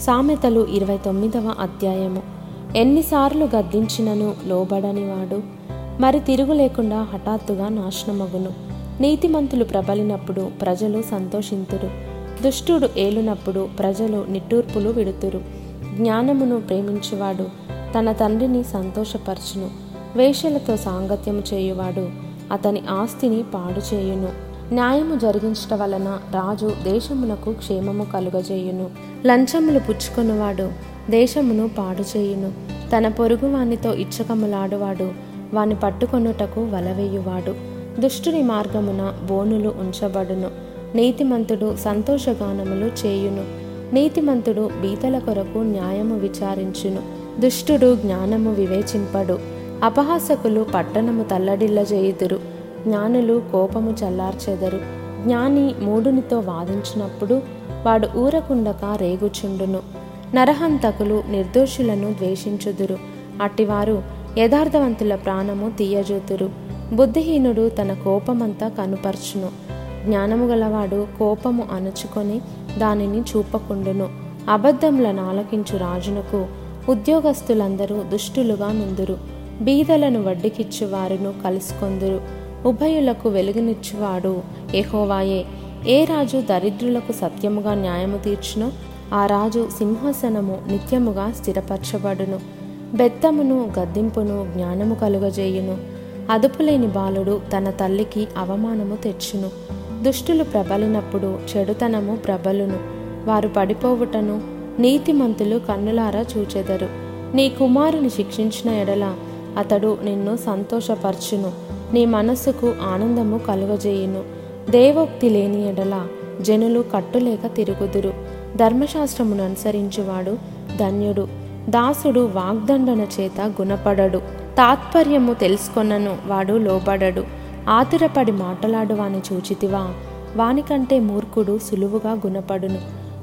సామెతలు ఇరవై తొమ్మిదవ అధ్యాయము. ఎన్నిసార్లు గద్దించినను లోబడనివాడు? మరి తిరుగు లేకుండా హఠాత్తుగా నాశనమగును. నీతిమంతులు ప్రబలినప్పుడు ప్రజలు సంతోషింతురు. దుష్టుడు ఏలునప్పుడు ప్రజలు నిట్టూర్పులు విడుతురు. జ్ఞానమును ప్రేమించువాడు తన తండ్రిని సంతోషపరచును. వేషలతో సాంగత్యము చేయువాడు అతని ఆస్తిని పాడు చేయును. న్యాయము జరిగించట వలన రాజు దేశమునకు క్షేమము కలుగజేయును. లంచములు పుచ్చుకొనువాడు దేశమును పాడు చేయును తన పొరుగువానితో ఇచ్చకములాడువాడు వాని పట్టుకొనుటకు వలవేయువాడు. దుష్టుని మార్గమున బోనులు ఉంచబడును. నీతిమంతుడు సంతోషగానములు చేయును. నీతిమంతుడు బీతల కొరకు న్యాయము విచారించును. దుష్టుడు జ్ఞానము వివేచింపడు. అపహాసకులు పట్టణము తల్లడిల్ల చేయుదురు జ్ఞానులు కోపము చల్లార్చెదరు. జ్ఞాని మూడునితో వాదించినప్పుడు వాడు ఊరకుండక రేగుచుండును. నరహంతకులు నిర్దోషులను ద్వేషించుదురు. అట్టివారు యథార్థవంతుల ప్రాణము తీయజూతురు. బుద్ధిహీనుడు తన కోపమంతా కనుపర్చును. జ్ఞానము గలవాడు కోపము అణుచుకొని దానిని చూపకుండును. అబద్ధములను ఆలకించు రాజునకు ఉద్యోగస్తులందరూ దుష్టులుగా నుందురు. బీదలను వడ్డీకిచ్చు వారును కలుసుకొందురు. ఉభయులకు వెలుగునిచ్చువాడు ఎహోవాయే ఏ రాజు దరిద్రులకు సత్యముగా న్యాయము తీర్చునో ఆ రాజు సింహాసనము నిత్యముగా స్థిరపరచబడును. బెత్తమును గద్దింపును జ్ఞానము కలుగజేయును. అదుపులేని బాలుడు తన తల్లికి అవమానము తెచ్చును. దుష్టులు ప్రబలినప్పుడు చెడుతనము ప్రబలును. వారు పడిపోవుటను నీతిమంతులు కన్నులారా చూచెదరు. నీ కుమారుని శిక్షించిన ఎడల అతడు నిన్ను సంతోషపరచును. నీ మనస్సుకు ఆనందము కలుగజేయును. దేవోక్తి లేని ఎడల జనులు కట్టులేక తిరుగుదురు. ధర్మశాస్త్రమును అనుసరించువాడు ధన్యుడు. దాసుడు వాగ్దండన చేత గుణపడడు. తాత్పర్యము తెలుసుకొనను వాడు లోబడడు. ఆతురపడి మాట్లాడువాని చూచితివా? వానికంటే మూర్ఖుడు సులువుగా గుణపడును.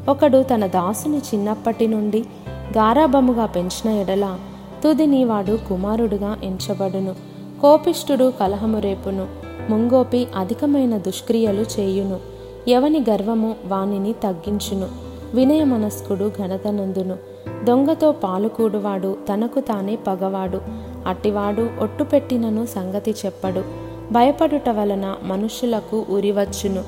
ఒకడు తన దాసుని చిన్నప్పటి నుండి గారాబముగా పెంచిన ఎడల తుదిని వాడు కుమారుడుగా ఎంచబడును. కోపిష్ఠుడు కలహము రేపును. ముంగోపి అధికమైన దుష్క్రియలు చేయును. ఎవని గర్వము వానిని తగ్గించును. వినయ మనస్కుడు ఘనతనందును. దొంగతో పాలుకూడువాడు తనకు తానే పగవాడు. అట్టివాడు ఒట్టుపెట్టినను సంగతి చెప్పడు. భయపడుట వలన మనుష్యులకు ఉరివచ్చును.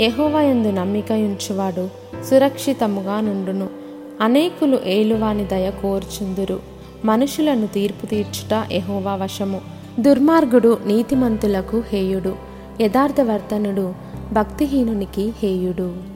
యహోవయందు నమ్మికయుంచువాడు సురక్షితముగా నుండును. అనేకులు ఏలువాని దయ కోర్చుందురు. మనుషులను తీర్పు తీర్చుట ఎహోవా వశము. దుర్మార్గుడు నీతిమంతులకు హేయుడు యథార్థవర్తనుడు భక్తిహీనునికి హేయుడు.